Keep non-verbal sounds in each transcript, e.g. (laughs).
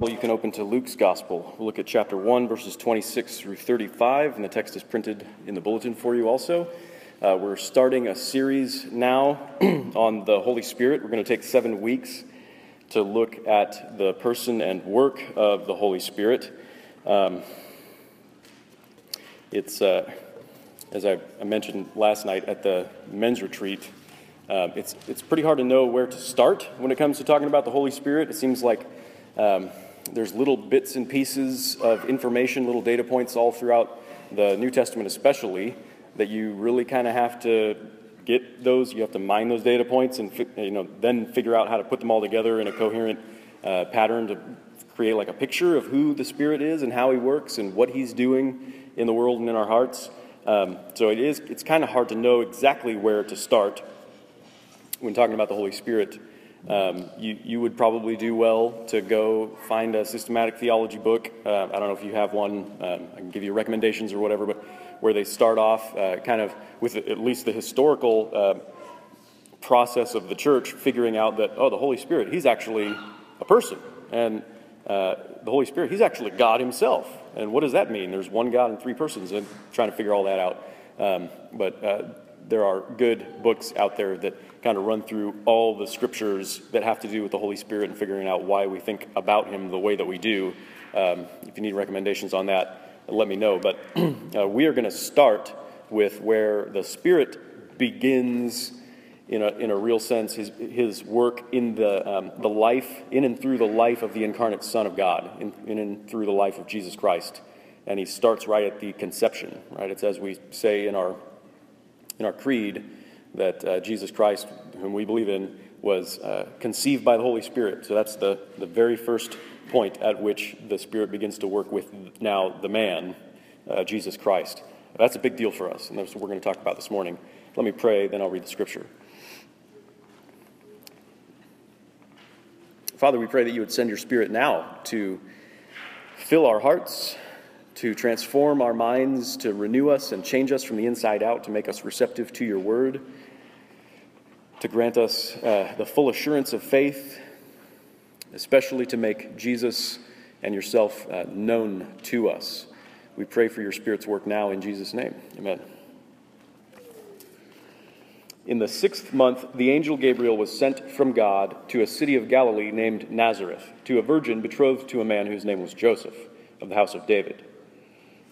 Well, you can open to Luke's Gospel. We'll look at chapter 1, verses 26 through 35, and the text is printed in the bulletin for you also. Uh, we're starting a series now (clears throat) on the Holy Spirit. We're going to take seven weeks to look at the person and work of the Holy Spirit. Um, it's, uh, as I, I, mentioned last night at the men's retreat, uh, it's, it's pretty hard to know where to start when it comes to talking about the Holy Spirit. It seems like um, there's little bits and pieces of information, little data points all throughout the New Testament, especially, that you really kind of have to get those. You have to mine those data points and you know then figure out how to put them all together in a coherent uh, pattern to create like a picture of who the Spirit is and how He works and what He's doing in the world and in our hearts. Um, so it is. It's kind of hard to know exactly where to start when talking about the Holy Spirit. Um, you, you would probably do well to go find a systematic theology book. Uh, I don't know if you have one. Um, I can give you recommendations or whatever, but where they start off uh, kind of with at least the historical uh, process of the church, figuring out that, oh, the Holy Spirit, he's actually a person. And uh, the Holy Spirit, he's actually God himself. And what does that mean? There's one God and three persons, and trying to figure all that out. Um, but uh, there are good books out there that kind of run through all the scriptures that have to do with the Holy Spirit and figuring out why we think about Him the way that we do. Um, if you need recommendations on that, let me know. But (clears throat) uh, we are going to start with where the Spirit begins, in a, in a real sense, his, his work in the, um, the life, in and through the life of the incarnate Son of God, in, in and through the life of Jesus Christ. And he starts right at the conception, right? It's as we say in our, in our creed that uh, Jesus Christ, whom we believe in, was uh, conceived by the Holy Spirit. So that's the, the very first point at which the Spirit begins to work with now the man, uh, Jesus Christ. That's a big deal for us, and that's what we're going to talk about this morning. Let me pray, then I'll read the scripture. Father, we pray that you would send your Spirit now to fill our hearts, to transform our minds, to renew us and change us from the inside out, to make us receptive to your word, to grant us uh, the full assurance of faith especially to make Jesus and yourself uh, known to us. We pray for your Spirit's work now in Jesus' name. Amen. In the sixth month, the angel Gabriel was sent from God to a city of Galilee named Nazareth, to a virgin betrothed to a man whose name was Joseph, of the house of David.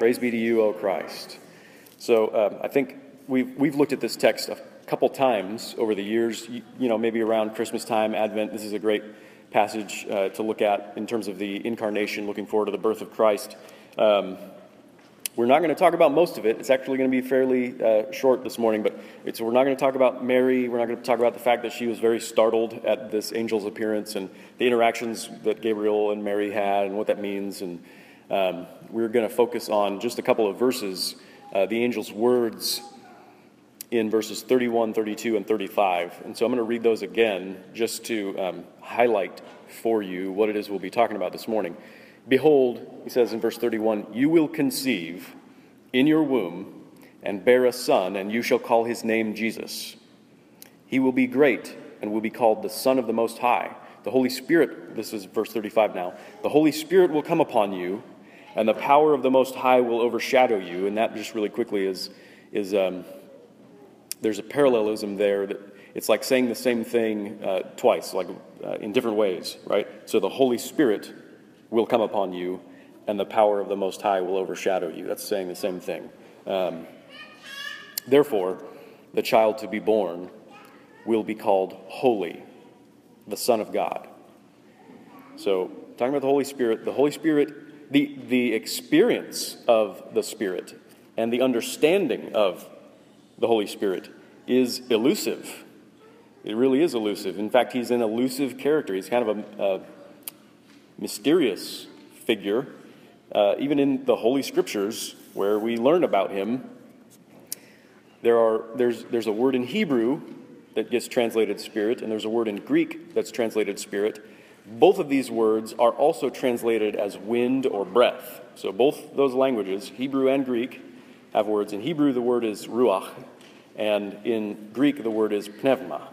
Praise be to you, O Christ. So um, I think we've, we've looked at this text a couple times over the years, you, you know, maybe around Christmas time, Advent. This is a great passage uh, to look at in terms of the incarnation, looking forward to the birth of Christ. Um, we're not going to talk about most of it. It's actually going to be fairly uh, short this morning, but we're not going to talk about Mary. We're not going to talk about the fact that she was very startled at this angel's appearance and the interactions that Gabriel and Mary had and what that means. And um, we're going to focus on just a couple of verses, uh, the angel's words in verses 31, 32, and 35. And so I'm going to read those again just to um, highlight for you what it is we'll be talking about this morning. Behold, he says in verse 31, you will conceive in your womb and bear a son, and you shall call his name Jesus. He will be great and will be called the Son of the Most High. The Holy Spirit, this is verse 35 now, the Holy Spirit will come upon you, and the power of the Most High will overshadow you. And that just really quickly is, is um, there's a parallelism there that it's like saying the same thing uh, twice, like uh, in different ways, right? So the Holy Spirit will come upon you, and the power of the Most High will overshadow you. That's saying the same thing. Um, therefore, the child to be born will be called holy, the Son of God. So, talking about the Holy Spirit, the Holy Spirit, the, the experience of the Spirit and the understanding of the Holy Spirit is elusive. It really is elusive. In fact, he's an elusive character. He's kind of a, a mysterious figure. Uh, even in the Holy Scriptures, where we learn about him, there are, there's, there's a word in Hebrew that gets translated spirit, and there's a word in Greek that's translated spirit. Both of these words are also translated as wind or breath. So, both those languages, Hebrew and Greek, have words. In Hebrew, the word is ruach, and in Greek, the word is pneuma.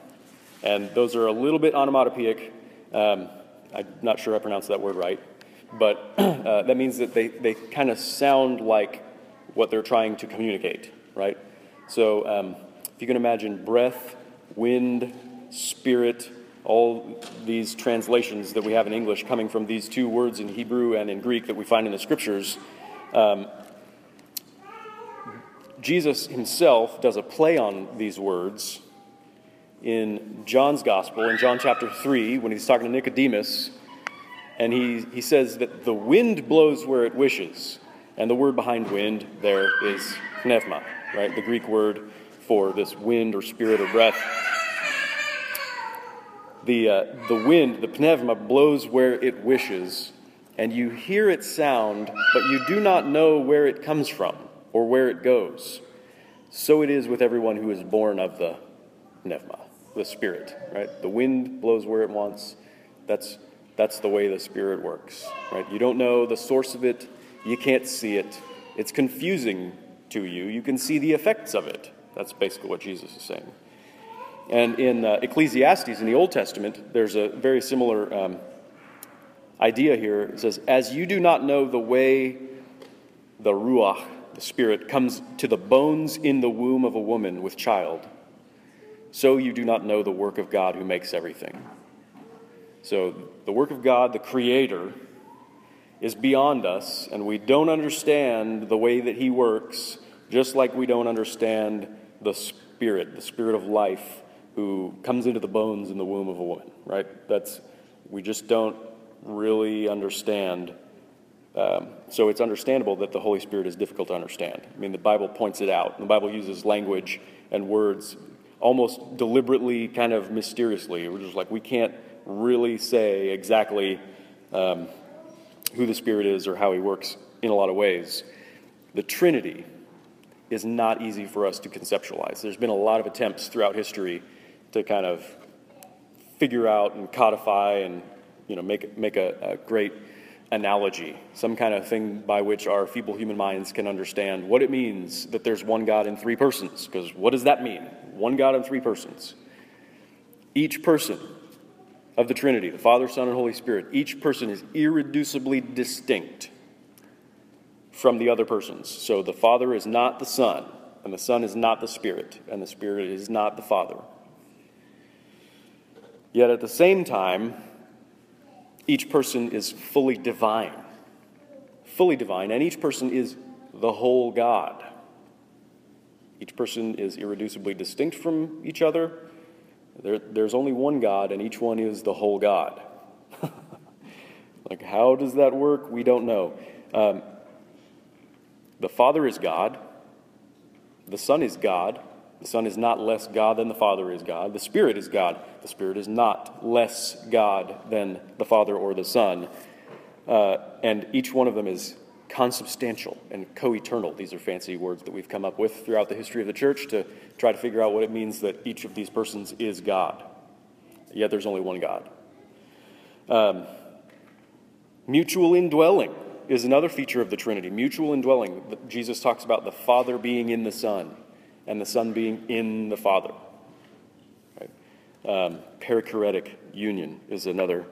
And those are a little bit onomatopoeic. Um, I'm not sure I pronounced that word right, but (clears throat) uh, that means that they, they kind of sound like what they're trying to communicate, right? So um, if you can imagine breath, wind, spirit, all these translations that we have in English coming from these two words in Hebrew and in Greek that we find in the scriptures, um, Jesus himself does a play on these words in John's Gospel, in John chapter 3, when he's talking to Nicodemus, and he, he says that the wind blows where it wishes. And the word behind wind there is pneuma, right? The Greek word for this wind or spirit or breath. The, uh, the wind, the pneuma, blows where it wishes, and you hear its sound, but you do not know where it comes from or where it goes. So it is with everyone who is born of the pneuma the Spirit, right? The wind blows where it wants. That's, that's the way the Spirit works, right? You don't know the source of it, you can't see it. It's confusing to you. You can see the effects of it. That's basically what Jesus is saying. And in uh, Ecclesiastes, in the Old Testament, there's a very similar um, idea here. It says, As you do not know the way the Ruach, the Spirit, comes to the bones in the womb of a woman with child, so you do not know the work of God who makes everything. So, the work of God, the Creator, is beyond us, and we don't understand the way that He works, just like we don't understand the Spirit, the Spirit of life, who comes into the bones in the womb of a woman, right? That's, we just don't really understand. Um, so it's understandable that the Holy Spirit is difficult to understand. I mean, the Bible points it out. The Bible uses language and words almost deliberately, kind of mysteriously. We're just like, we can't really say exactly um, who the Spirit is or how He works in a lot of ways. The Trinity is not easy for us to conceptualize. There's been a lot of attempts throughout history to kind of figure out and codify and you know make make a, a great analogy, some kind of thing by which our feeble human minds can understand what it means that there's one God in three persons. Because what does that mean? One God in three persons. Each person of the Trinity, the Father, Son, and Holy Spirit, each person is irreducibly distinct from the other persons. So the Father is not the Son, and the Son is not the Spirit, and the Spirit is not the Father. Yet at the same time, each person is fully divine. Fully divine, and each person is the whole God. Each person is irreducibly distinct from each other. There, there's only one God, and each one is the whole God. (laughs) like, how does that work? We don't know. Um, the Father is God, the Son is God, the Son is not less God than the Father is God. The Spirit is God. The Spirit is not less God than the Father or the Son. Uh, and each one of them is consubstantial and co eternal. These are fancy words that we've come up with throughout the history of the church to try to figure out what it means that each of these persons is God. Yet there's only one God. Um, mutual indwelling is another feature of the Trinity. Mutual indwelling. Jesus talks about the Father being in the Son and the Son being in the Father. Right? Um, perichoretic union is another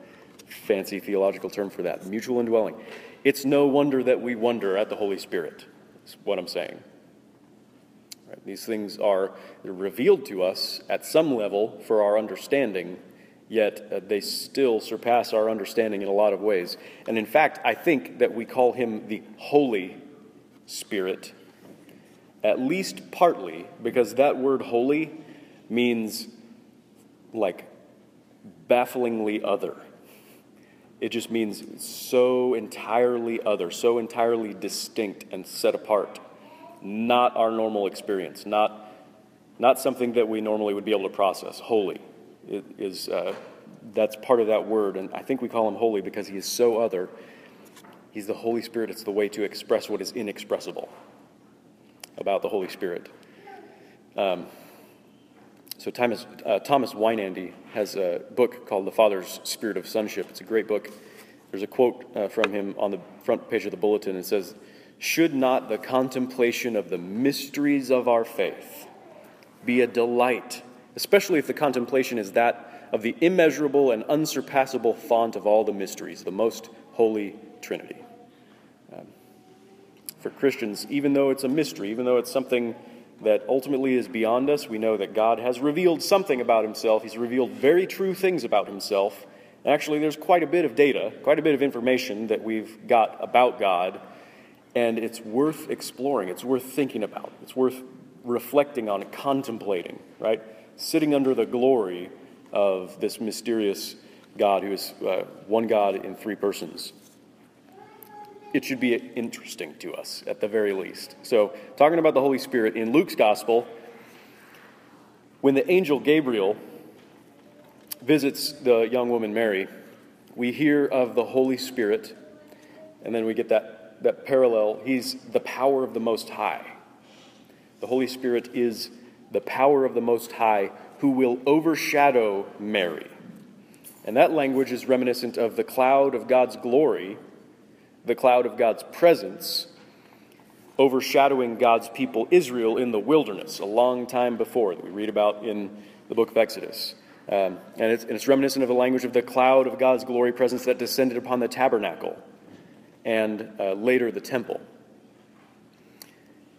fancy theological term for that. Mutual indwelling. It's no wonder that we wonder at the Holy Spirit, is what I'm saying. Right? These things are revealed to us at some level for our understanding, yet uh, they still surpass our understanding in a lot of ways. And in fact, I think that we call him the Holy Spirit, at least partly because that word holy means like bafflingly other. It just means so entirely other, so entirely distinct and set apart. Not our normal experience, not, not something that we normally would be able to process. Holy is, uh, that's part of that word, and I think we call him holy because he is so other. He's the Holy Spirit, it's the way to express what is inexpressible about the Holy Spirit. Um, so Thomas, uh, Thomas Weinandy has a book called The Father's Spirit of Sonship. It's a great book. There's a quote uh, from him on the front page of the bulletin. It says, Should not the contemplation of the mysteries of our faith be a delight, especially if the contemplation is that of the immeasurable and unsurpassable font of all the mysteries, the most holy Trinity? Um, for Christians, even though it's a mystery, even though it's something that ultimately is beyond us. We know that God has revealed something about himself. He's revealed very true things about himself. Actually, there's quite a bit of data, quite a bit of information that we've got about God, and it's worth exploring. It's worth thinking about. It's worth reflecting on, contemplating, right? Sitting under the glory of this mysterious God who is uh, one God in three persons it should be interesting to us at the very least. So, talking about the Holy Spirit in Luke's gospel, when the angel Gabriel visits the young woman Mary, we hear of the Holy Spirit, and then we get that, that parallel. He's the power of the Most High. The Holy Spirit is the power of the Most High who will overshadow Mary. And that language is reminiscent of the cloud of God's glory the cloud of God's presence overshadowing God's people Israel in the wilderness a long time before that we read about in the book of Exodus. Um, and, it's, and it's reminiscent of the language of the cloud of God's glory presence that descended upon the tabernacle and uh, later the temple.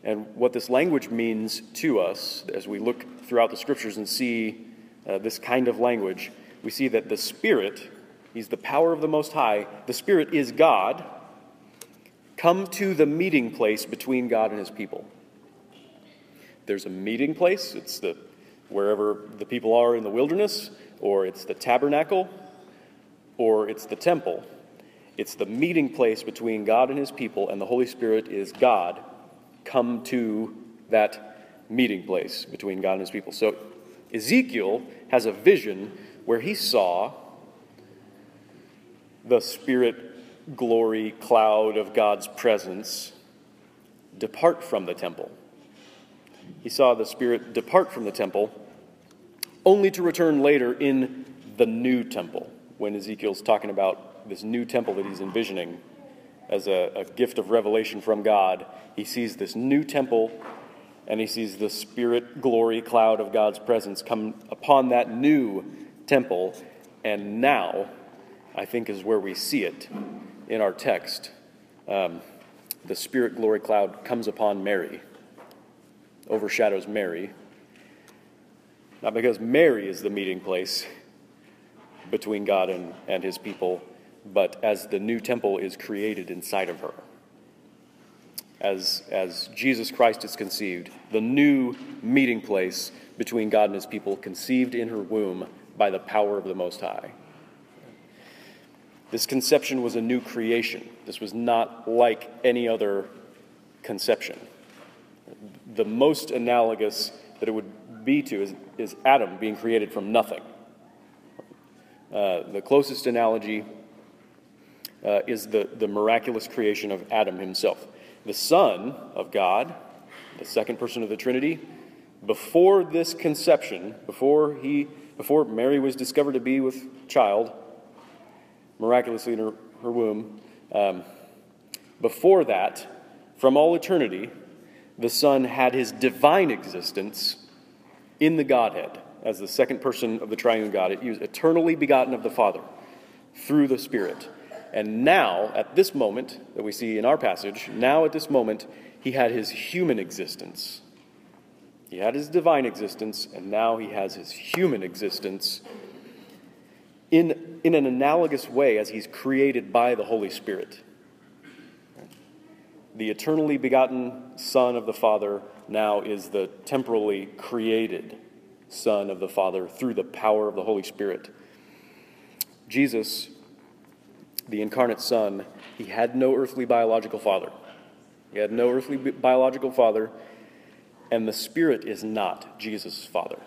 And what this language means to us as we look throughout the scriptures and see uh, this kind of language, we see that the Spirit, He's the power of the Most High, the Spirit is God Come to the meeting place between God and his people. There's a meeting place, it's the wherever the people are in the wilderness, or it's the tabernacle, or it's the temple. It's the meeting place between God and his people, and the Holy Spirit is God. Come to that meeting place between God and his people. So Ezekiel has a vision where he saw the Spirit glory cloud of God's presence depart from the temple. He saw the Spirit depart from the temple, only to return later in the new temple, when Ezekiel's talking about this new temple that he's envisioning as a, a gift of revelation from God. He sees this new temple and he sees the Spirit glory cloud of God's presence come upon that new temple, and now I think is where we see it in our text, um, the Spirit glory cloud comes upon Mary, overshadows Mary. Not because Mary is the meeting place between God and, and his people, but as the new temple is created inside of her. As, as Jesus Christ is conceived, the new meeting place between God and his people, conceived in her womb by the power of the Most High. This conception was a new creation. This was not like any other conception. The most analogous that it would be to is, is Adam being created from nothing. Uh, the closest analogy uh, is the, the miraculous creation of Adam himself. The Son of God, the second person of the Trinity, before this conception, before, he, before Mary was discovered to be with child, miraculously in her, her womb. Um, before that, from all eternity, the Son had his divine existence in the Godhead as the second person of the triune God. He was eternally begotten of the Father through the Spirit. And now, at this moment that we see in our passage, now at this moment, he had his human existence. He had his divine existence, and now he has his human existence in, in an analogous way as he's created by the Holy Spirit. The eternally begotten Son of the Father now is the temporally created Son of the Father through the power of the Holy Spirit. Jesus, the incarnate Son, he had no earthly biological father. He had no earthly biological father, and the Spirit is not Jesus' father.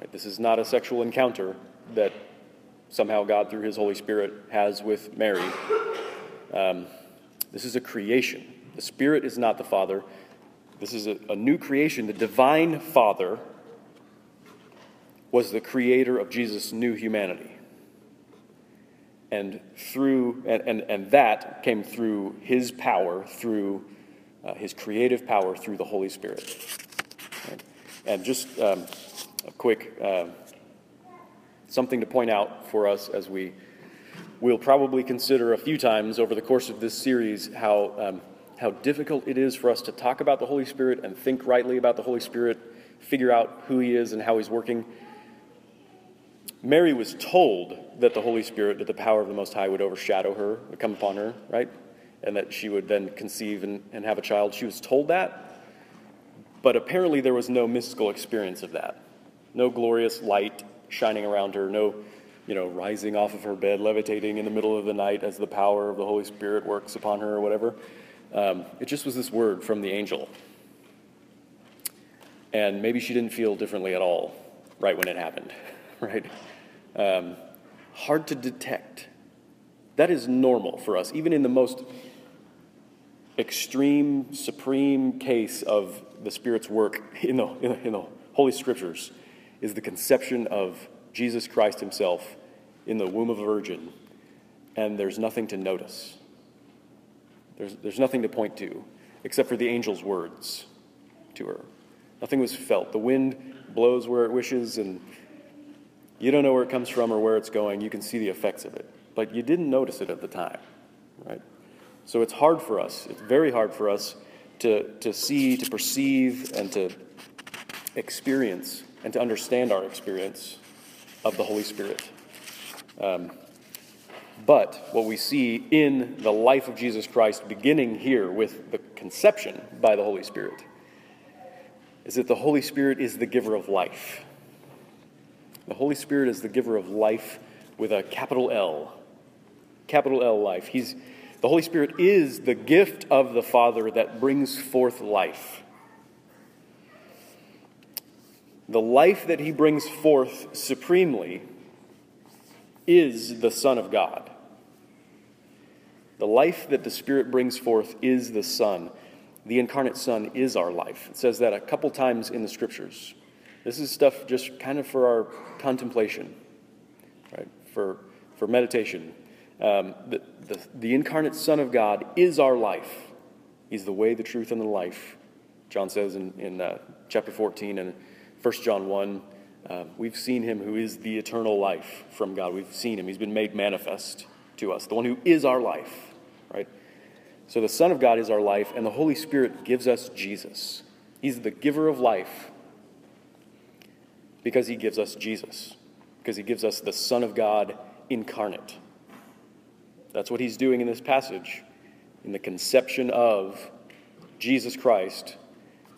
Right? This is not a sexual encounter that somehow God, through his Holy Spirit, has with Mary. Um, this is a creation. The Spirit is not the Father. This is a, a new creation. The divine Father was the creator of Jesus' new humanity. And through and, and, and that came through his power, through uh, his creative power through the Holy Spirit. And just um, a quick uh, something to point out for us as we will probably consider a few times over the course of this series how, um, how difficult it is for us to talk about the Holy Spirit and think rightly about the Holy Spirit, figure out who He is and how He's working. Mary was told that the Holy Spirit, that the power of the Most High would overshadow her, would come upon her, right? And that she would then conceive and, and have a child. She was told that, but apparently there was no mystical experience of that. No glorious light shining around her, no, you know, rising off of her bed, levitating in the middle of the night as the power of the Holy Spirit works upon her or whatever. Um, it just was this word from the angel. And maybe she didn't feel differently at all right when it happened, (laughs) right? Um, hard to detect. That is normal for us, even in the most extreme, supreme case of the Spirit's work in the, in the, in the Holy Scriptures is the conception of Jesus Christ himself in the womb of a virgin, and there's nothing to notice. There's, there's nothing to point to except for the angel's words to her. Nothing was felt. The wind blows where it wishes, and you don't know where it comes from or where it's going. You can see the effects of it, but you didn't notice it at the time, right? So it's hard for us. It's very hard for us to, to see, to perceive, and to experience and to understand our experience of the Holy Spirit. Um, but what we see in the life of Jesus Christ, beginning here with the conception by the Holy Spirit, is that the Holy Spirit is the giver of life. The Holy Spirit is the giver of life with a capital L. Capital L life. He's, the Holy Spirit is the gift of the Father that brings forth life. The life that he brings forth supremely is the Son of God. The life that the Spirit brings forth is the Son. The incarnate Son is our life. It says that a couple times in the scriptures. This is stuff just kind of for our contemplation, right? For, for meditation. Um, the, the, the incarnate Son of God is our life. He's the way, the truth, and the life. John says in, in uh, chapter 14 and 1 John 1, uh, we've seen him who is the eternal life from God. We've seen him. He's been made manifest to us, the one who is our life, right? So the Son of God is our life, and the Holy Spirit gives us Jesus. He's the giver of life because he gives us Jesus, because he gives us the Son of God incarnate. That's what he's doing in this passage, in the conception of Jesus Christ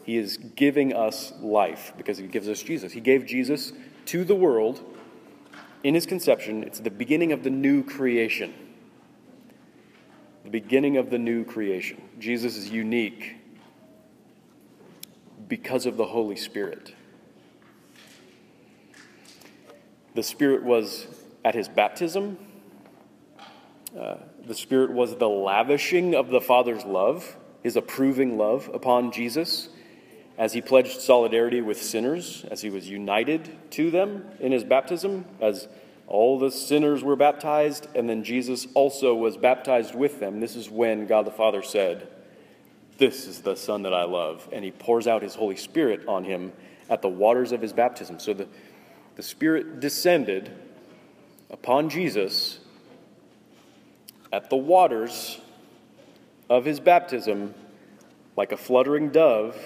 he is giving us life because He gives us Jesus. He gave Jesus to the world in His conception. It's the beginning of the new creation. The beginning of the new creation. Jesus is unique because of the Holy Spirit. The Spirit was at His baptism. Uh, the Spirit was the lavishing of the Father's love, His approving love upon Jesus as he pledged solidarity with sinners, as he was united to them in his baptism, as all the sinners were baptized, and then Jesus also was baptized with them. This is when God the Father said, This is the Son that I love. And he pours out his Holy Spirit on him at the waters of his baptism. So the, the Spirit descended upon Jesus at the waters of his baptism like a fluttering dove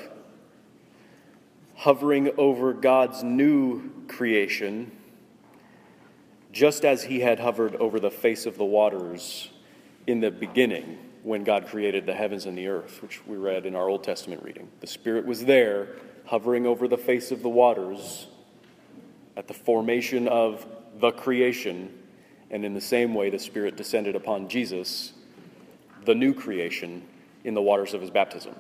hovering over God's new creation just as he had hovered over the face of the waters in the beginning when God created the heavens and the earth, which we read in our Old Testament reading. The Spirit was there, hovering over the face of the waters at the formation of the creation. And in the same way, the Spirit descended upon Jesus, the new creation, in the waters of his baptism.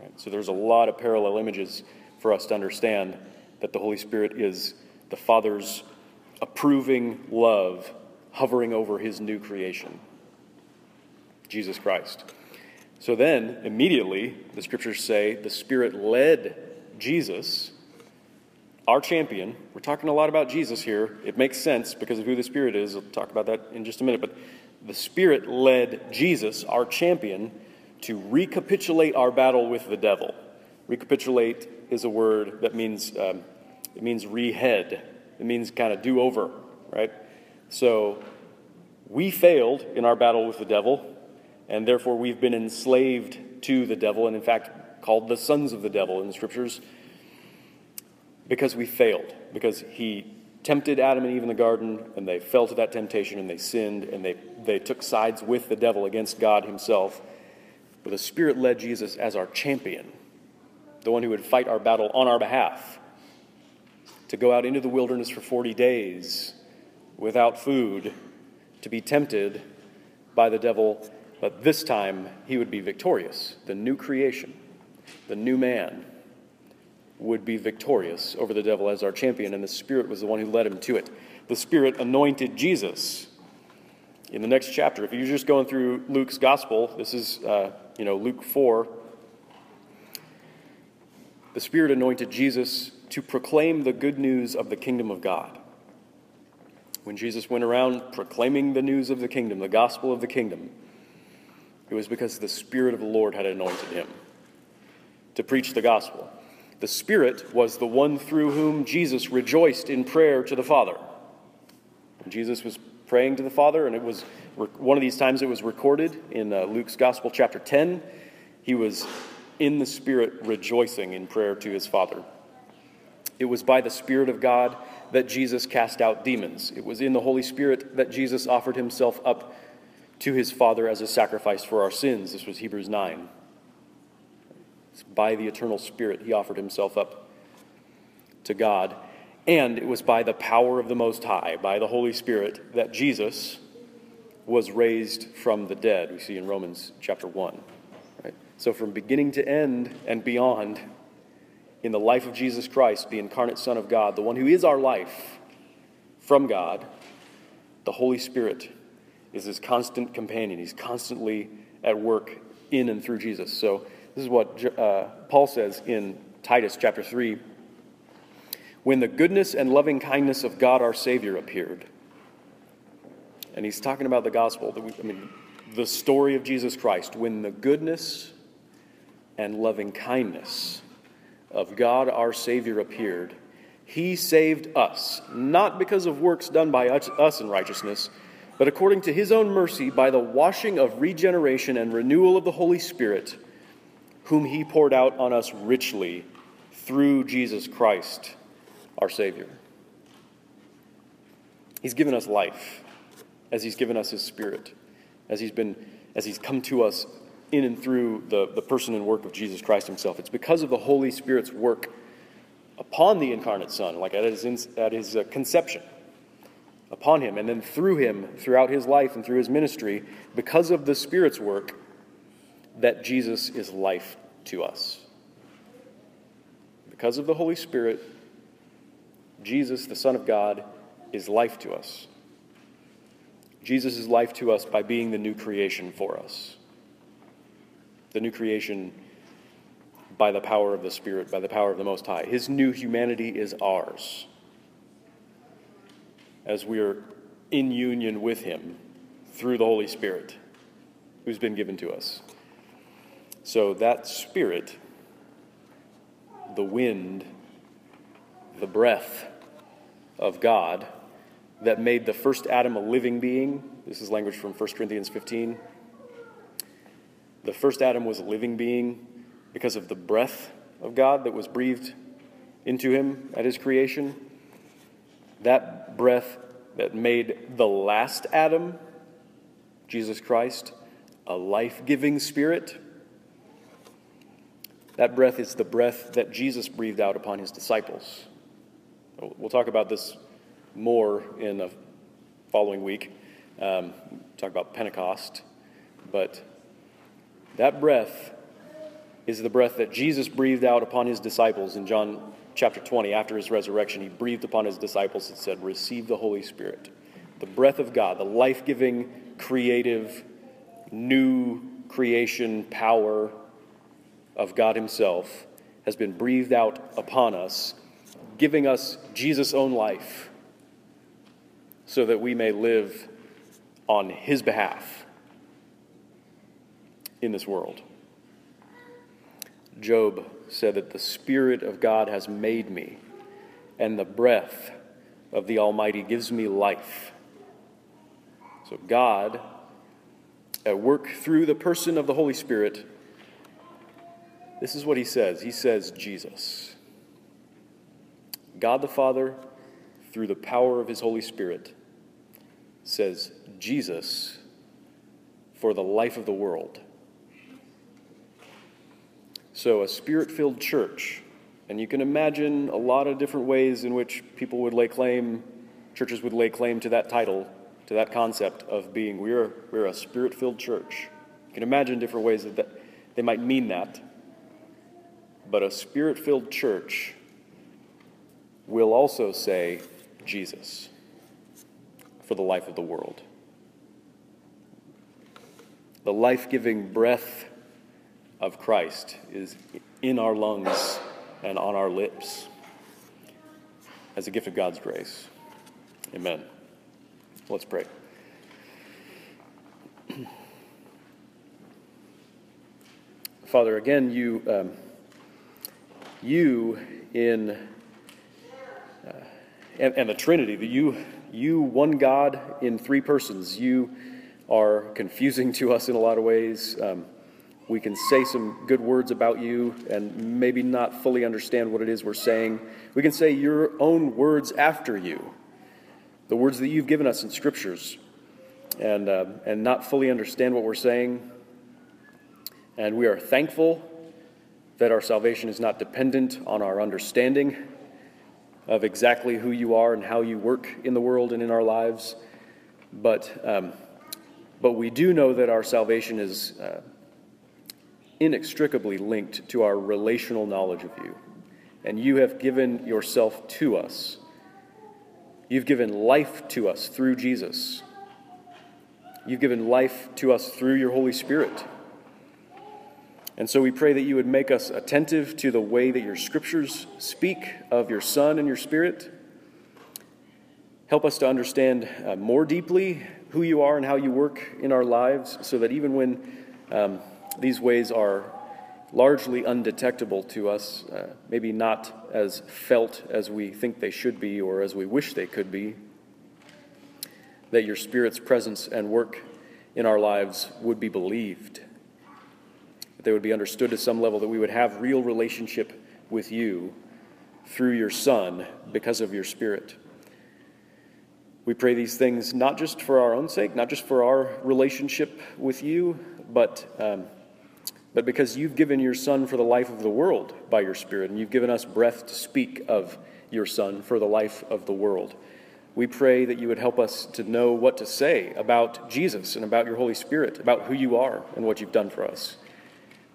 Right? So there's a lot of parallel images for us to understand that the Holy Spirit is the Father's approving love hovering over his new creation, Jesus Christ. So then, immediately, the scriptures say the Spirit led Jesus, our champion. We're talking a lot about Jesus here. It makes sense because of who the Spirit is. I'll talk about that in just a minute. But the Spirit led Jesus, our champion, to recapitulate our battle with the devil. Recapitulate is a word that means um, it means rehead. It means kind of do over, right? So we failed in our battle with the devil, and therefore we've been enslaved to the devil, and in fact called the sons of the devil in the scriptures because we failed, because he tempted Adam and Eve in the garden, and they fell to that temptation and they sinned, and they, they took sides with the devil against God himself. But the Spirit led Jesus as our champion, the one who would fight our battle on our behalf, to go out into the wilderness for 40 days without food, to be tempted by the devil, but this time he would be victorious. The new creation, the new man, would be victorious over the devil as our champion, and the Spirit was the one who led him to it. The Spirit anointed Jesus. In the next chapter, if you're just going through Luke's gospel, this is uh, you know, Luke 4, the Spirit anointed Jesus to proclaim the good news of the kingdom of God. When Jesus went around proclaiming the news of the kingdom, the gospel of the kingdom, it was because the Spirit of the Lord had anointed him to preach the gospel. The Spirit was the one through whom Jesus rejoiced in prayer to the Father. When Jesus was praying to the Father, and it was one of these times it was recorded in uh, Luke's Gospel, chapter 10. He was in the Spirit rejoicing in prayer to his Father. It was by the Spirit of God that Jesus cast out demons. It was in the Holy Spirit that Jesus offered himself up to his Father as a sacrifice for our sins. This was Hebrews 9. It's by the eternal Spirit he offered himself up to God. And it was by the power of the Most High, by the Holy Spirit, that Jesus was raised from the dead. We see in Romans chapter 1. So, from beginning to end and beyond, in the life of Jesus Christ, the incarnate Son of God, the one who is our life from God, the Holy Spirit is his constant companion. He's constantly at work in and through Jesus. So, this is what uh, Paul says in Titus chapter 3 when the goodness and loving kindness of God our Savior appeared. And he's talking about the gospel, I mean, the story of Jesus Christ, when the goodness and loving kindness of God our Savior appeared, he saved us, not because of works done by us in righteousness, but according to his own mercy by the washing of regeneration and renewal of the Holy Spirit, whom he poured out on us richly through Jesus Christ our Savior. He's given us life as He's given us His Spirit, as He's been, as He's come to us in and through the, the person and work of Jesus Christ Himself. It's because of the Holy Spirit's work upon the incarnate Son, like at His, at his uh, conception, upon Him, and then through Him, throughout His life and through His ministry, because of the Spirit's work, that Jesus is life to us. Because of the Holy Spirit, Jesus, the Son of God, is life to us. Jesus is life to us by being the new creation for us. The new creation by the power of the Spirit, by the power of the Most High. His new humanity is ours as we are in union with Him through the Holy Spirit who's been given to us. So that Spirit, the wind, the breath of God that made the first Adam a living being. This is language from 1 Corinthians 15. The first Adam was a living being because of the breath of God that was breathed into him at his creation. That breath that made the last Adam, Jesus Christ, a life giving spirit. That breath is the breath that Jesus breathed out upon his disciples. We'll talk about this more in the following week. Um, talk about Pentecost. But that breath is the breath that Jesus breathed out upon his disciples in John chapter 20. After his resurrection, he breathed upon his disciples and said, Receive the Holy Spirit. The breath of God, the life giving, creative, new creation power of God Himself, has been breathed out upon us, giving us Jesus' own life so that we may live on His behalf in this world. Job said that the Spirit of God has made me, and the breath of the Almighty gives me life. So, God, at work through the person of the Holy Spirit, this is what He says He says, Jesus. God the Father, through the power of His Holy Spirit, says, Jesus for the life of the world. So, a spirit filled church. And you can imagine a lot of different ways in which people would lay claim, churches would lay claim to that title, to that concept of being, we're, we're a spirit filled church. You can imagine different ways that, that they might mean that. But a spirit filled church will also say Jesus for the life of the world. The life giving breath of Christ is in our lungs and on our lips as a gift of God's grace. Amen. Let's pray. (clears throat) Father, again, you, um, you in, uh, and, and the Trinity, the you, you, one God in three persons, you are confusing to us in a lot of ways. Um, we can say some good words about you and maybe not fully understand what it is we're saying. We can say your own words after you, the words that you've given us in scriptures, and, uh, and not fully understand what we're saying. And we are thankful that our salvation is not dependent on our understanding of exactly who you are and how you work in the world and in our lives. But, um, but we do know that our salvation is. Uh, inextricably linked to our relational knowledge of you. And you have given yourself to us. You've given life to us through Jesus. You've given life to us through your Holy Spirit. And so we pray that you would make us attentive to the way that your scriptures speak of your Son and your Spirit. Help us to understand uh, more deeply who you are and how you work in our lives so that even when um, these ways are largely undetectable to us, uh, maybe not as felt as we think they should be or as we wish they could be. That your Spirit's presence and work in our lives would be believed, that they would be understood to some level, that we would have real relationship with you through your Son because of your Spirit. We pray these things not just for our own sake, not just for our relationship with you, but. Um, but because you've given your Son for the life of the world by your Spirit, and you've given us breath to speak of your Son for the life of the world. We pray that you would help us to know what to say about Jesus and about your Holy Spirit, about who you are and what you've done for us.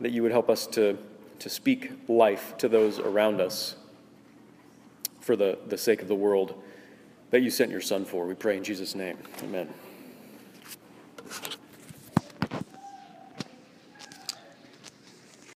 That you would help us to, to speak life to those around us for the, the sake of the world that you sent your Son for. We pray in Jesus' name. Amen.